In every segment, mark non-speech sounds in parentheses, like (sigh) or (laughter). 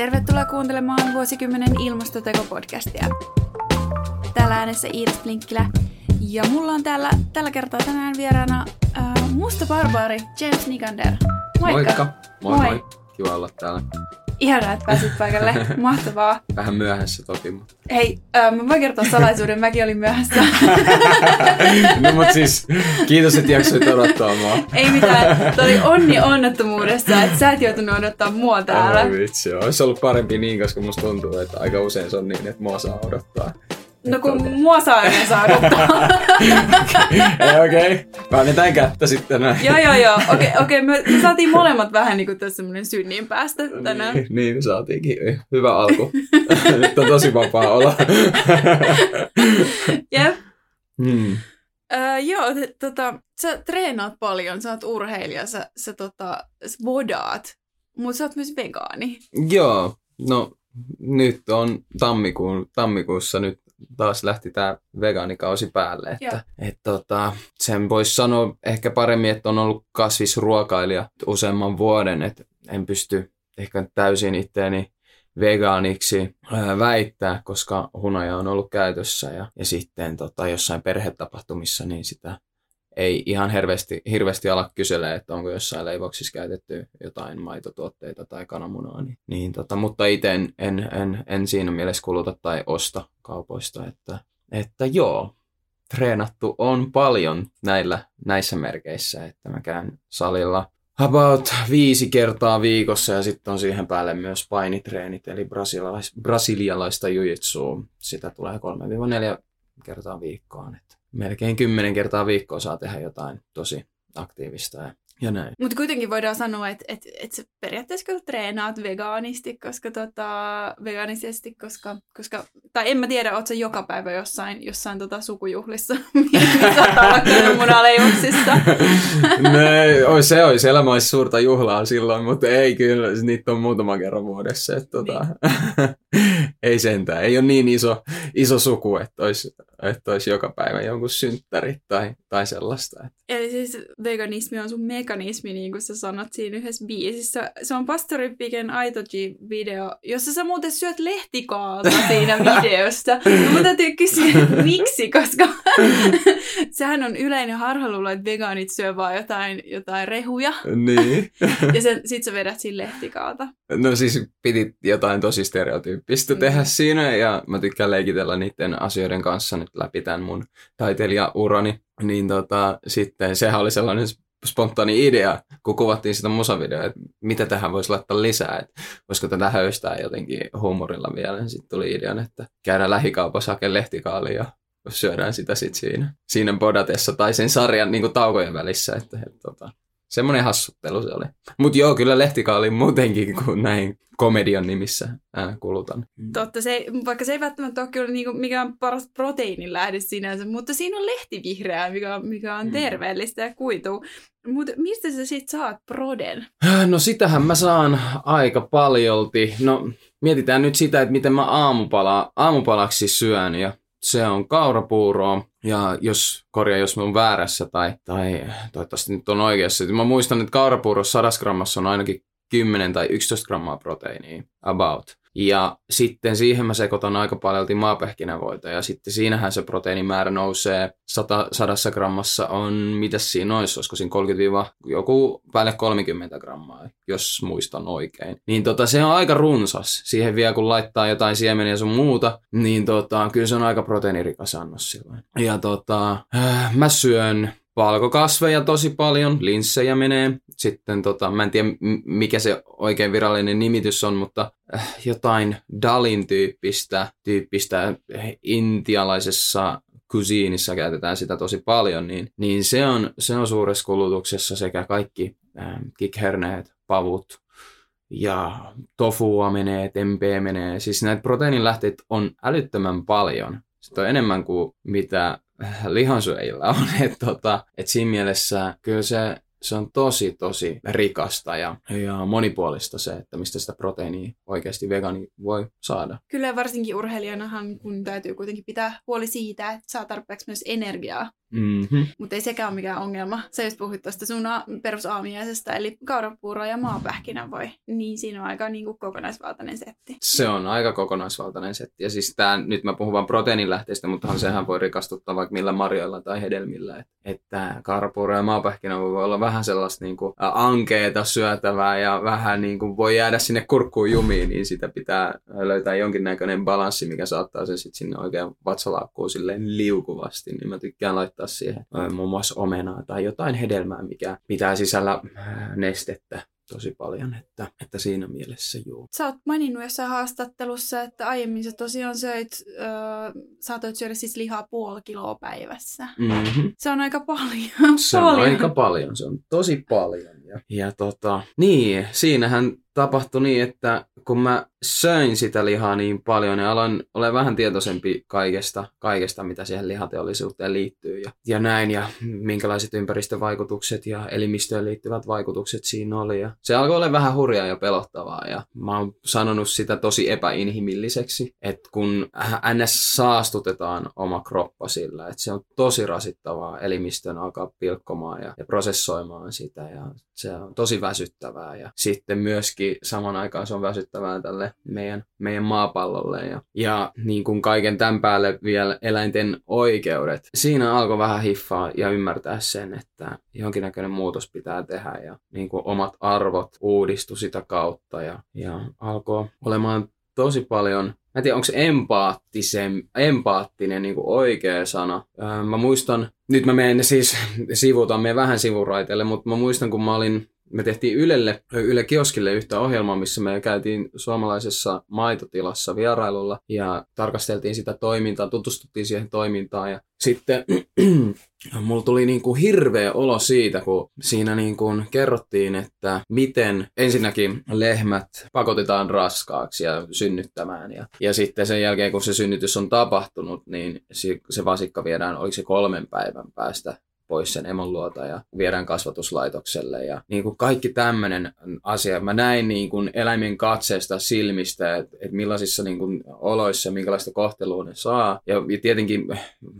Tervetuloa kuuntelemaan vuosikymmenen ilmastoteko-podcastia. Täällä äänessä Iiris Blinkkilä. Ja mulla on täällä tällä kertaa tänään vieraana äh, musta barbaari James Nikander. Moikka! Moikka! Moi moi! Moi. Kiva olla täällä. Ihanaa, että pääsit paikalle. (laughs) Mahtavaa. Vähän myöhässä toki, mutta... Hei, äh, mä voin kertoa salaisuuden, mäkin olin myöhässä. (laughs) no mut siis, kiitos, että jaksoit odottaa mua. Ei mitään, toi oli onni onnettomuudessa, että sä et joutunut odottaa mua täällä. Oi vitsi, olisi ollut parempi niin, koska musta tuntuu, että aika usein se on niin, että mua saa odottaa. No kun mua saa aina (laughs) saa odottaa. Ei okei, okay. väännetään kättä sitten näin. joo, joo, joo. Okei, okay, okay, me, me saatiin molemmat vähän niin kuin tässä semmoinen synnin päästä tänään. Niin, niin me saatiinkin. Hyvä alku. (laughs) Nyt on tosi vapaa olla. (laughs) Jep. hmm. Öö, joo, t- tota, sä treenaat paljon, sä oot urheilija, sä, sä tota, sä vodaat, mutta sä oot myös vegaani. Joo, no nyt on tammikuun, tammikuussa nyt taas lähti tämä vegaanikausi päälle. Että, et, tota, sen voisi sanoa ehkä paremmin, että on ollut kasvisruokailija useamman vuoden, että en pysty ehkä täysin itteeni vegaaniksi ää, väittää, koska hunaja on ollut käytössä ja, ja sitten tota, jossain perhetapahtumissa niin sitä ei ihan hirveästi, hirveästi ala kyselee, että onko jossain leivoksissa käytetty jotain maitotuotteita tai kananmunaa. Niin, niin tota, mutta itse en, en, en, en siinä mielessä kuluta tai osta kaupoista. Että, että joo, treenattu on paljon näillä, näissä merkeissä, että mä käyn salilla about viisi kertaa viikossa ja sitten on siihen päälle myös painitreenit, eli brasilialais, brasilialaista jujitsua. Sitä tulee 3-4 kertaa viikkoon. Että melkein kymmenen kertaa viikkoa saa tehdä jotain tosi aktiivista ja, ja näin. Mutta kuitenkin voidaan sanoa, että et, et sä periaatteessa kyllä treenaat vegaanisti, koska tota, vegaanisesti, koska, koska, tai en mä tiedä, oot sä joka päivä jossain, jossain tota sukujuhlissa, missä olla munaleivoksista. no, se olisi, elämä olisi suurta juhlaa silloin, mutta ei kyllä, niitä on muutama kerran vuodessa. Että, tota, (laughs) ei sentään, ei ole niin iso, iso suku, että olisi, että olisi joka päivä jonkun synttäri tai, tai sellaista. Eli siis veganismi on sun mekanismi, niin kuin sä sanot siinä yhdessä biisissä. Se on Pastori Piken Aitoji-video, jossa sä muuten syöt lehtikaalta siinä (laughs) videosta. No, mä täytyy kysyä, miksi, koska (laughs) sehän on yleinen harhaluulo, että vegaanit syö vaan jotain, jotain rehuja. Niin. (laughs) ja sen, sit sä vedät siinä lehtikaalta. No siis piti jotain tosi stereotyyppistä Mm. tehdä siinä ja mä tykkään leikitellä niiden asioiden kanssa nyt läpi tämän mun taiteilijaurani. Niin tota, sitten sehän oli sellainen spontaani idea, kun kuvattiin sitä musavideoa, että mitä tähän voisi laittaa lisää, että voisiko tätä höystää jotenkin huumorilla vielä. Sitten tuli idean, että käydään lähikaupassa hakemaan lehtikaalia ja syödään sitä sitten siinä, siinä bodatessa tai sen sarjan niin kuin taukojen välissä. Että, että, tota, semmoinen hassuttelu se oli. Mutta joo, kyllä lehtikaali muutenkin kuin näin komedian nimissä ää, kulutan. Totta, se, vaikka se ei välttämättä ole kyllä niinku mikään paras proteiinin lähde sinänsä, mutta siinä on lehtivihreää, mikä, mikä on Mm. terveellistä ja kuituu. Mutta mistä sä sit saat proden? No sitähän mä saan aika paljolti. No mietitään nyt sitä, että miten mä aamupala, aamupalaksi syön ja se on kaurapuuroa. Ja jos, korjaa, jos mä oon väärässä tai, tai toivottavasti nyt on oikeassa. Mä muistan, että kaurapuurossa 100 grammassa on ainakin 10 tai 11 grammaa proteiinia about. Ja sitten siihen mä sekoitan aika paljolti maapähkinävoita ja sitten siinähän se proteiinimäärä nousee 100, 100 grammassa on, mitäs siinä olisi, olisiko siinä 30 joku päälle 30 grammaa, jos muistan oikein. Niin tota, se on aika runsas. Siihen vielä kun laittaa jotain siemeniä sun muuta, niin tota, kyllä se on aika proteiinirikas annos silloin. Ja tota, äh, mä syön valkokasveja tosi paljon, linssejä menee. Sitten tota, mä en tiedä mikä se oikein virallinen nimitys on, mutta äh, jotain Dalin tyyppistä, tyyppistä intialaisessa kusiinissa käytetään sitä tosi paljon, niin, niin se, on, se on suuressa kulutuksessa sekä kaikki äh, kikherneet, pavut ja tofua menee, tempeä menee. Siis näitä proteiinilähteitä on älyttömän paljon. Sitä on enemmän kuin mitä lihansyöjillä on. (laughs) Et tota, et siinä mielessä kyllä se se on tosi, tosi rikasta ja, ja monipuolista se, että mistä sitä proteiiniä oikeasti vegaani voi saada. Kyllä varsinkin urheilijanahan kun täytyy kuitenkin pitää huoli siitä, että saa tarpeeksi myös energiaa. Mm-hmm. Mutta ei sekään ole mikään ongelma. Sä just puhuit tuosta sun a- perusaamiaisesta, eli kaurapuuro ja maapähkinä voi. Niin siinä on aika niin kuin kokonaisvaltainen setti. Se on aika kokonaisvaltainen setti. Ja siis tää, nyt mä puhun vain proteiinilähteistä, mutta sehän voi rikastuttaa vaikka millä marjoilla tai hedelmillä. Että, että kaurapuuro ja maapähkinä voi olla vähän sellaista niin kuin ankeeta syötävää ja vähän niin kuin voi jäädä sinne kurkkuun jumiin, niin sitä pitää löytää jonkinnäköinen balanssi, mikä saattaa sen sitten sinne oikein vatsalaakkuun silleen liukuvasti. Niin mä tykkään laittaa siihen muun muassa omenaa tai jotain hedelmää, mikä pitää sisällä nestettä tosi paljon, että, että siinä mielessä juu. Sä oot maininnut jossain haastattelussa, että aiemmin sä tosiaan söit, öö, saatoit syödä siis lihaa puoli kiloa päivässä. Mm-hmm. Se on aika paljon. Se on paljon. aika paljon, se on tosi paljon. Ja, ja tota, niin, siinähän tapahtui niin, että kun mä söin sitä lihaa niin paljon ja aloin olla vähän tietoisempi kaikesta, kaikesta, mitä siihen lihateollisuuteen liittyy ja, ja näin ja minkälaiset ympäristövaikutukset ja elimistöön liittyvät vaikutukset siinä oli. Ja se alkoi olla vähän hurjaa ja pelottavaa ja mä oon sanonut sitä tosi epäinhimilliseksi, että kun ns. saastutetaan oma kroppa sillä, että se on tosi rasittavaa elimistön alkaa pilkkomaan ja, ja prosessoimaan sitä ja se on tosi väsyttävää ja sitten myöskin saman aikaan se on väsyttävää tälle meidän, meidän maapallolle ja, ja niin kuin kaiken tämän päälle vielä eläinten oikeudet. Siinä alkoi vähän hiffaa ja ymmärtää sen, että jonkinnäköinen muutos pitää tehdä ja niin kuin omat arvot uudistu sitä kautta ja, ja alkoi olemaan tosi paljon Mä en tiedä, onko se empaattisen, empaattinen niin oikea sana. Öö, mä muistan, nyt mä menen siis, (laughs) sivutaan me vähän sivuraiteille, mutta mä muistan, kun mä olin me tehtiin Ylelle, Yle Kioskille yhtä ohjelmaa, missä me käytiin suomalaisessa maitotilassa vierailulla ja tarkasteltiin sitä toimintaa, tutustuttiin siihen toimintaan ja sitten (clears throat) mulla tuli niin kuin hirveä olo siitä, kun siinä niin kuin kerrottiin, että miten ensinnäkin lehmät pakotetaan raskaaksi ja synnyttämään. Ja, ja sitten sen jälkeen, kun se synnytys on tapahtunut, niin se vasikka viedään, oliko se kolmen päivän päästä pois sen emon luota ja viedään kasvatuslaitokselle. Ja niin kuin kaikki tämmöinen asia. Mä näin niin kuin eläimen katseesta silmistä, että, että millaisissa niin kuin oloissa, minkälaista kohtelua ne saa. Ja, ja tietenkin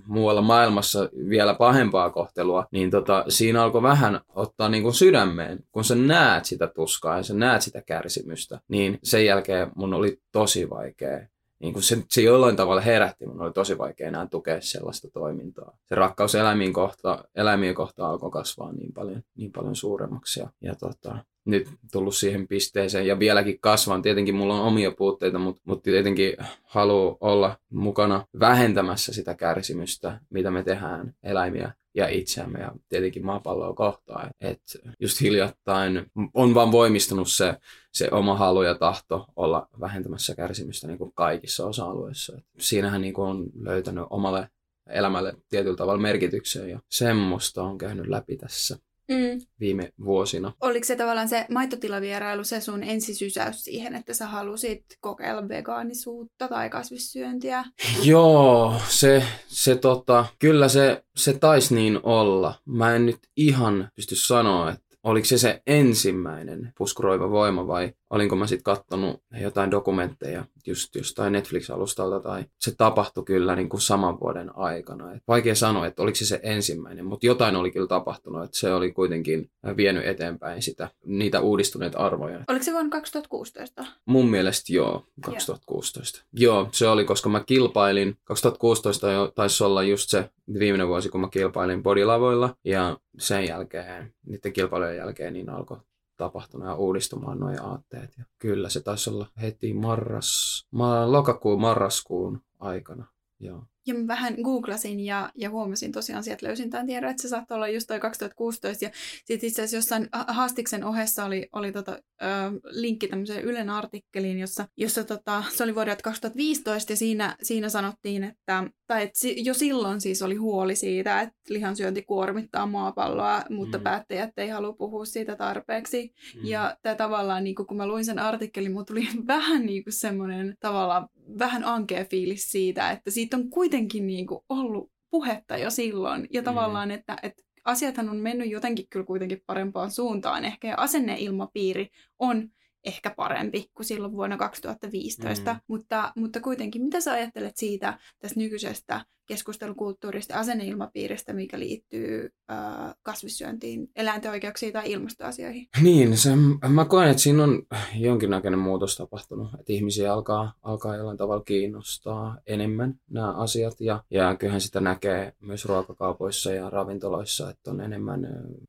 muualla maailmassa vielä pahempaa kohtelua, niin tota, siinä alkoi vähän ottaa niin kuin sydämeen, kun sä näet sitä tuskaa ja sä näet sitä kärsimystä. Niin sen jälkeen mun oli tosi vaikea niin kuin se, se jollain tavalla herätti, mun oli tosi vaikea enää tukea sellaista toimintaa. Se rakkaus eläimiin kohta, eläimien kohta alkoi kasvaa niin paljon, niin paljon suuremmaksi. Ja, ja tota, nyt tullut siihen pisteeseen ja vieläkin kasvan. Tietenkin mulla on omia puutteita, mutta, mutta tietenkin haluan olla mukana vähentämässä sitä kärsimystä, mitä me tehdään eläimiä ja itseämme ja tietenkin maapalloa kohtaan. Et just hiljattain on vaan voimistunut se, se oma halu ja tahto olla vähentämässä kärsimystä niin kuin kaikissa osa-alueissa. Et siinähän niin kuin on löytänyt omalle elämälle tietyllä tavalla merkityksen ja semmoista on käynyt läpi tässä mm. viime vuosina. Oliko se tavallaan se maitotilavierailu se sun ensisysäys siihen, että sä halusit kokeilla vegaanisuutta tai kasvissyöntiä? (laughs) Joo, se, se tota, kyllä se, se taisi niin olla. Mä en nyt ihan pysty sanoa, että oliko se se ensimmäinen puskuroiva voima vai olinko mä sitten kattonut jotain dokumentteja just jostain Netflix-alustalta tai se tapahtui kyllä niin kuin saman vuoden aikana. Et vaikea sanoa, että oliko se se ensimmäinen, mutta jotain oli kyllä tapahtunut, että se oli kuitenkin vienyt eteenpäin sitä, niitä uudistuneita arvoja. Oliko se vuonna 2016? Mun mielestä joo, 2016. Joo, joo se oli, koska mä kilpailin, 2016 jo taisi olla just se viimeinen vuosi, kun mä kilpailin bodilavoilla ja sen jälkeen, niiden kilpailujen jälkeen, niin alkoi tapahtunut ja uudistumaan nuo aatteet. Ja kyllä se taisi olla heti marras, ma, lokakuun, marraskuun aikana. Joo. Ja mä vähän googlasin ja, ja huomasin tosiaan, sieltä löysin tämän tiedon, että se saattoi olla just toi 2016. Ja sitten itse asiassa jossain haastiksen ohessa oli, oli tota, ö, linkki tämmöiseen Ylen artikkeliin, jossa, jossa tota, se oli vuodelta 2015 ja siinä, siinä sanottiin, että, tai että jo silloin siis oli huoli siitä, että lihansyönti kuormittaa maapalloa, mutta mm. päättäjät ei halua puhua siitä tarpeeksi. Mm. Ja tämä tavallaan, niin kun mä luin sen artikkelin, mulla tuli (laughs) vähän niin kuin semmoinen tavallaan vähän ankea fiilis siitä, että siitä on kuitenkin niin kuin ollut puhetta jo silloin. Ja mm. tavallaan, että, että asiathan on mennyt jotenkin kyllä kuitenkin parempaan suuntaan ehkä, ja asenneilmapiiri on ehkä parempi kuin silloin vuonna 2015. Mm. Mutta, mutta kuitenkin, mitä sä ajattelet siitä tästä nykyisestä keskustelukulttuurista ja asenneilmapiiristä, mikä liittyy äh, kasvissyöntiin, eläinten oikeuksiin tai ilmastoasioihin? Niin, se, mä koen, että siinä on jonkinnäköinen muutos tapahtunut, että ihmisiä alkaa, alkaa jollain tavalla kiinnostaa enemmän nämä asiat ja, ja kyllähän sitä näkee myös ruokakaupoissa ja ravintoloissa, että on enemmän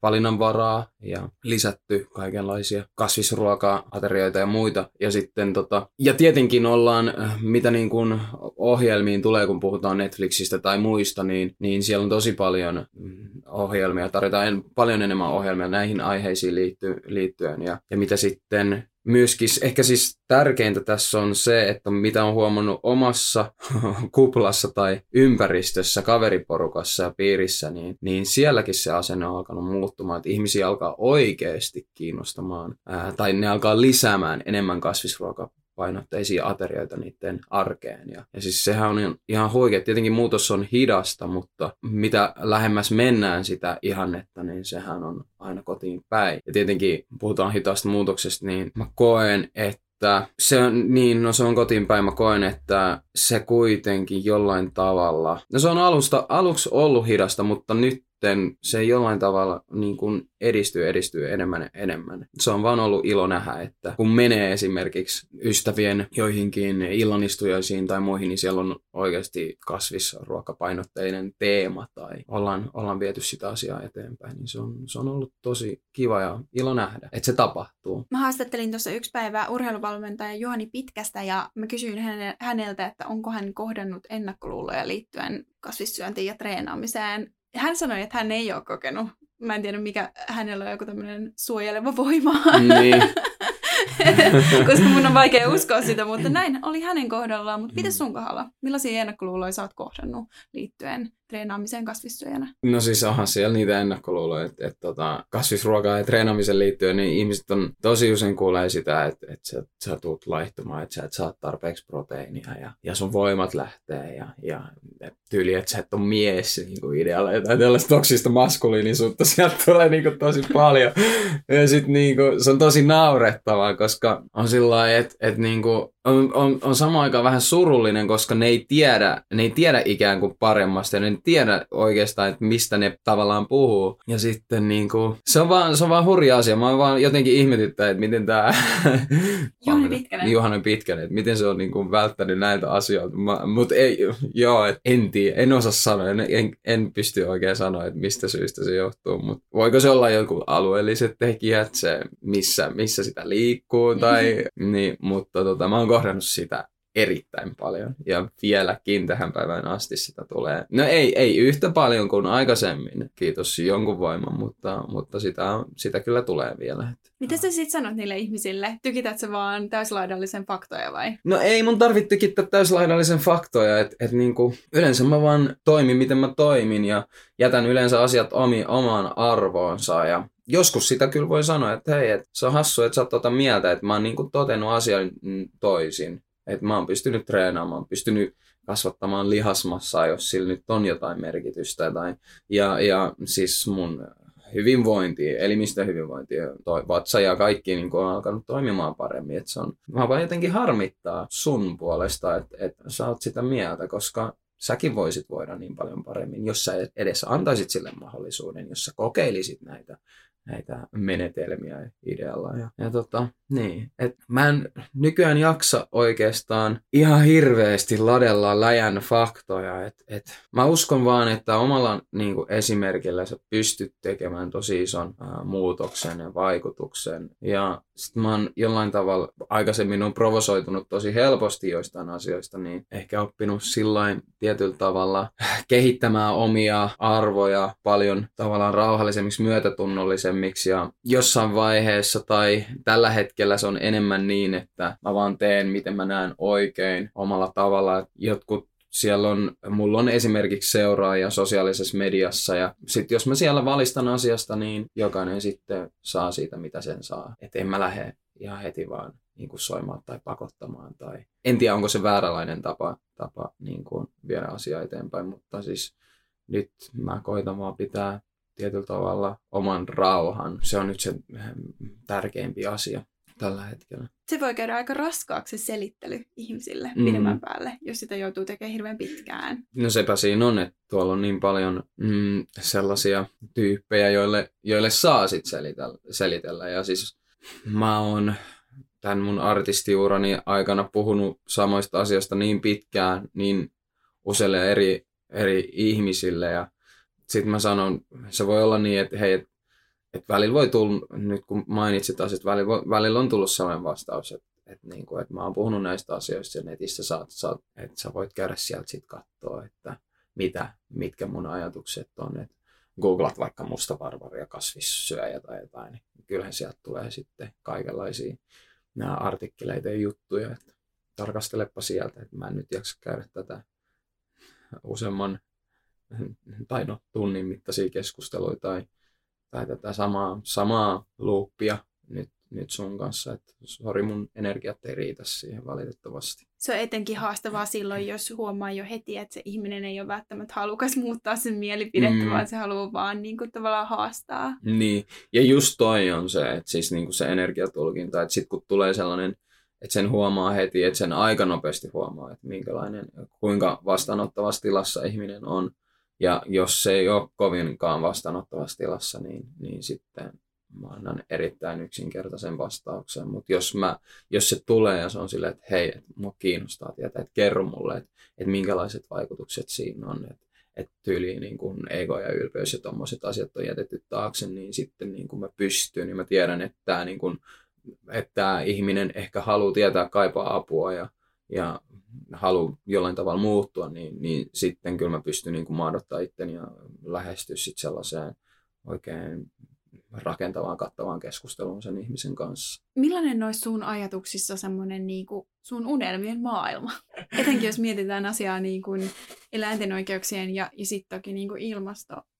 valinnanvaraa ja lisätty kaikenlaisia kasvisruoka-aterioita ja muita. Ja sitten tota, ja tietenkin ollaan, mitä niin kuin ohjelmiin tulee, kun puhutaan Netflixistä, Netflixistä tai muista, niin, niin siellä on tosi paljon mm, ohjelmia, tarvitaan paljon enemmän ohjelmia näihin aiheisiin liitty, liittyen. Ja, ja mitä sitten myöskin, ehkä siis tärkeintä tässä on se, että mitä on huomannut omassa (laughs) kuplassa tai ympäristössä, kaveriporukassa ja piirissä, niin, niin sielläkin se asenne on alkanut muuttumaan, että ihmisiä alkaa oikeasti kiinnostamaan, ää, tai ne alkaa lisäämään enemmän kasvisruokaa painotteisia aterioita niiden arkeen. Ja, ja siis sehän on ihan huikea. Tietenkin muutos on hidasta, mutta mitä lähemmäs mennään sitä ihannetta, niin sehän on aina kotiin päin. Ja tietenkin puhutaan hitaasta muutoksesta, niin mä koen, että se on, niin, no se on kotiin päin. Mä koen, että se kuitenkin jollain tavalla, no se on alusta, aluksi ollut hidasta, mutta nyt se jollain tavalla niin kuin edistyy, edistyy enemmän ja enemmän. Se on vaan ollut ilo nähdä, että kun menee esimerkiksi ystävien joihinkin illanistujaisiin tai muihin, niin siellä on oikeasti kasvisruokapainotteinen teema tai ollaan, ollaan viety sitä asiaa eteenpäin. Niin se on, se on ollut tosi kiva ja ilo nähdä, että se tapahtuu. Mä haastattelin tuossa yksi päivä urheiluvalmentaja Juhani Pitkästä ja mä kysyin häneltä, että onko hän kohdannut ennakkoluuloja liittyen kasvissyöntiin ja treenaamiseen hän sanoi, että hän ei ole kokenut. Mä en tiedä, mikä hänellä on joku tämmöinen suojeleva voima. Niin. (laughs) Koska mun on vaikea uskoa sitä, mutta näin oli hänen kohdallaan. Mutta miten sun kohdalla? Millaisia ennakkoluuloja sä oot kohdannut liittyen treenaamiseen kasvissyöjänä? No siis onhan siellä niitä ennakkoluuloja, että, että tota, kasvisruokaa ja treenaamiseen liittyen, niin ihmiset on tosi usein kuulee sitä, että, että sä, sä tulet laihtumaan, että sä et saa tarpeeksi proteiinia ja, ja sun voimat lähtee ja, ja tyyli, että sä et ole mies niin kuin idealla. Jotain tällaista toksista maskuliinisuutta sieltä tulee niin kuin tosi paljon. Ja sitten niin kuin, se on tosi naurettavaa, koska on sillä lailla, että, että niin kuin, on, on, on samaan aikaan vähän surullinen, koska ne ei tiedä, ne ei tiedä ikään kuin paremmasta ja ne ei tiedä oikeastaan, että mistä ne tavallaan puhuu. Ja sitten niin kuin, se, on vaan, se on vaan hurja asia. Mä oon vaan jotenkin ihmetyttää, että miten tämä (laughs) Juhani Pitkänen. Juhani Pitkänen, että miten se on niin kuin välttänyt näitä asioita. Mutta ei, joo, et en tiedä, en osaa sanoa, en, en, en pysty oikein sanoa, että mistä syystä se johtuu. Mutta voiko se olla joku alueelliset tekijät, se missä, missä sitä liikkuu tai (laughs) niin, mutta tota, mä oon kohdannut sitä erittäin paljon. Ja vieläkin tähän päivään asti sitä tulee. No ei, ei yhtä paljon kuin aikaisemmin, kiitos jonkun voiman, mutta, mutta sitä, sitä kyllä tulee vielä. Mitä sä sitten sanot niille ihmisille? Tykität sä vaan täyslaidallisen faktoja vai? No ei mun tarvitse tykittää täyslaidallisen faktoja, että et niinku, yleensä mä vaan toimin miten mä toimin ja jätän yleensä asiat omi, omaan arvoonsa ja joskus sitä kyllä voi sanoa, että hei, et se on hassu, että sä oot tota mieltä, että mä oon niinku totennut asian toisin. Että mä oon pystynyt treenaamaan, pystynyt kasvattamaan lihasmassaa, jos sillä nyt on jotain merkitystä. Tai, ja, ja siis mun hyvinvointi, elimistön hyvinvointi, toi vatsa ja kaikki niin on alkanut toimimaan paremmin. Et se on, mä vaan jotenkin harmittaa sun puolesta, että et sä oot sitä mieltä, koska säkin voisit voida niin paljon paremmin, jos sä edes antaisit sille mahdollisuuden, jos sä kokeilisit näitä näitä menetelmiä idealla. Ja, ja tota, niin, et mä en nykyään jaksa oikeastaan ihan hirveästi ladella läjän faktoja. Et, et mä uskon vaan, että omalla niin kuin esimerkillä sä pystyt tekemään tosi ison ää, muutoksen ja vaikutuksen. Ja sit mä oon jollain tavalla aikaisemmin on provosoitunut tosi helposti joistain asioista, niin ehkä oppinut sillain tietyllä tavalla kehittämään omia arvoja paljon tavallaan rauhallisemmiksi, myötätunnollisemmiksi ja jossain vaiheessa tai tällä hetkellä se on enemmän niin, että mä vaan teen miten mä näen oikein omalla tavalla. Jotkut siellä on, mulla on esimerkiksi seuraaja sosiaalisessa mediassa ja sitten jos mä siellä valistan asiasta, niin jokainen sitten saa siitä, mitä sen saa. Että en mä lähde ihan heti vaan niin kuin soimaan tai pakottamaan. Tai... En tiedä, onko se vääränlainen tapa, tapa niin kuin viedä asiaa eteenpäin, mutta siis nyt mä koitan vaan pitää tietyllä tavalla oman rauhan. Se on nyt se tärkeimpi asia tällä hetkellä. Se voi käydä aika raskaaksi se selittely ihmisille Mm. pidemmän päälle, jos sitä joutuu tekemään hirveän pitkään. No sepä siinä on, että tuolla on niin paljon mm, sellaisia tyyppejä, joille, joille saa sit selitellä, selitellä. Ja siis mä oon tämän mun artistiurani aikana puhunut samoista asioista niin pitkään, niin useille eri, eri ihmisille. Ja sitten mä sanon, se voi olla niin, että hei, et, et välillä voi tulla, nyt kun mainitsit asiat, välillä, voi- välillä on tullut sellainen vastaus, että että niinku, et mä oon puhunut näistä asioista netissä saat, saat, että sä voit käydä sieltä sit katsoa, että mitä, mitkä mun ajatukset on. Et googlat vaikka musta barbaria, kasvissyöjä tai jotain, niin kyllähän sieltä tulee sitten kaikenlaisia nämä artikkeleita ja juttuja, että tarkastelepa sieltä, että mä en nyt jaksa käydä tätä useamman tai no, tunnin mittaisia keskusteluja tai, tai tätä samaa, samaa loopia nyt, nyt sun kanssa, että sori mun energiat ei riitä siihen valitettavasti. Se on etenkin haastavaa silloin, jos huomaa jo heti, että se ihminen ei ole välttämättä halukas muuttaa sen mielipidettä, Mm. vaan se haluaa vaan niin kuin, tavallaan haastaa. Niin, ja just toi on se, että siis niinku se energiatulkinta, että sit kun tulee sellainen, että sen huomaa heti, että sen aika nopeasti huomaa, että minkälainen, kuinka vastaanottavassa tilassa ihminen on. Ja jos se ei ole kovinkaan vastaanottavassa tilassa, niin, niin sitten mä annan erittäin yksinkertaisen vastauksen. Mutta jos, mä, jos se tulee ja se on silleen, että hei, että mua kiinnostaa tietää, että kerro mulle, että, että minkälaiset vaikutukset siinä on, että, että tyyliin niin kun ego ja ylpeys ja tommoset asiat on jätetty taakse, niin sitten niin kun mä pystyn ja mä tiedän, että tämä niin että ihminen ehkä haluaa tietää, kaipaa apua ja, ja haluaa jollain tavalla muuttua, niin, niin sitten kyllä mä pystyn niin maadottaa itteni ja lähestyä sit sellaiseen oikein rakentavaan, kattavaan keskusteluun sen ihmisen kanssa. Millainen olisi sun ajatuksissa semmoinen niin kuin sun unelmien maailma? Etenkin jos mietitään asiaa niin kuin eläinten oikeuksien ja, ja sitten toki niin kuin ilmastokysymysten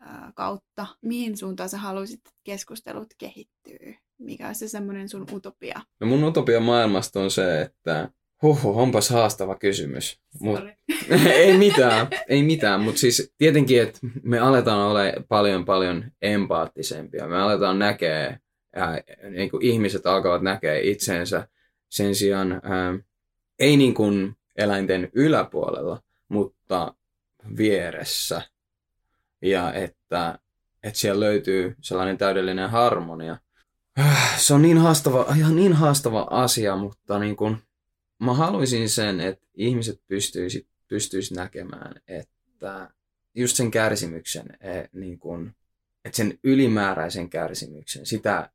ää, kautta. Mihin suuntaan sä haluaisit, että keskustelut kehittyy? Mikä on se semmoinen sun utopia? No mun utopia maailmasta on se, että huhu, onpas haastava kysymys. Mut, (laughs) ei mitään, (laughs) ei mitään, mutta siis tietenkin, että me aletaan olla paljon paljon empaattisempia. Me aletaan näkee, ää, niin kuin ihmiset alkavat näkee itseensä sen sijaan ää, ei niin kuin eläinten yläpuolella, mutta vieressä. Ja että, että siellä löytyy sellainen täydellinen harmonia. Äh, Se on niin haastava, ihan niin haastava asia, mutta niin kuin, mä haluaisin sen, että ihmiset pystyisi, pystyisi näkemään, että just sen kärsimyksen, eh, niin kun, että sen ylimääräisen kärsimyksen, sitä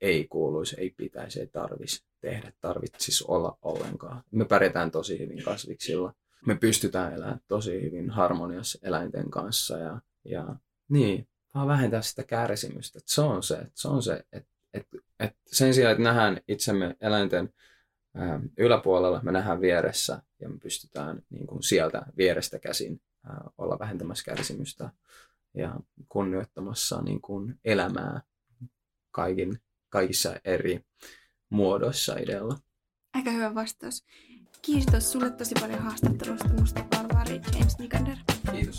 ei kuuluisi, ei pitäisi, ei tarvitsisi tehdä, tarvitsisi olla ollenkaan. Me pärjätään tosi hyvin kasviksilla. Me pystytään elämään tosi hyvin harmoniassa eläinten kanssa ja, ja niin, vaan vähentää sitä kärsimystä. Et se on se, et se on se, että et, et sen sijaan, että nähdään itsemme eläinten ää, yläpuolella, me nähdään vieressä ja me pystytään niin kuin sieltä vierestä käsin ää, olla vähentämässä kärsimystä ja kunnioittamassa niin kuin elämää kaikin, kaikissa eri muodoissa idealla. Aika hyvä vastaus. Kiitos sulle tosi paljon haastattelusta musta Barbaari James Nikander. Kiitos.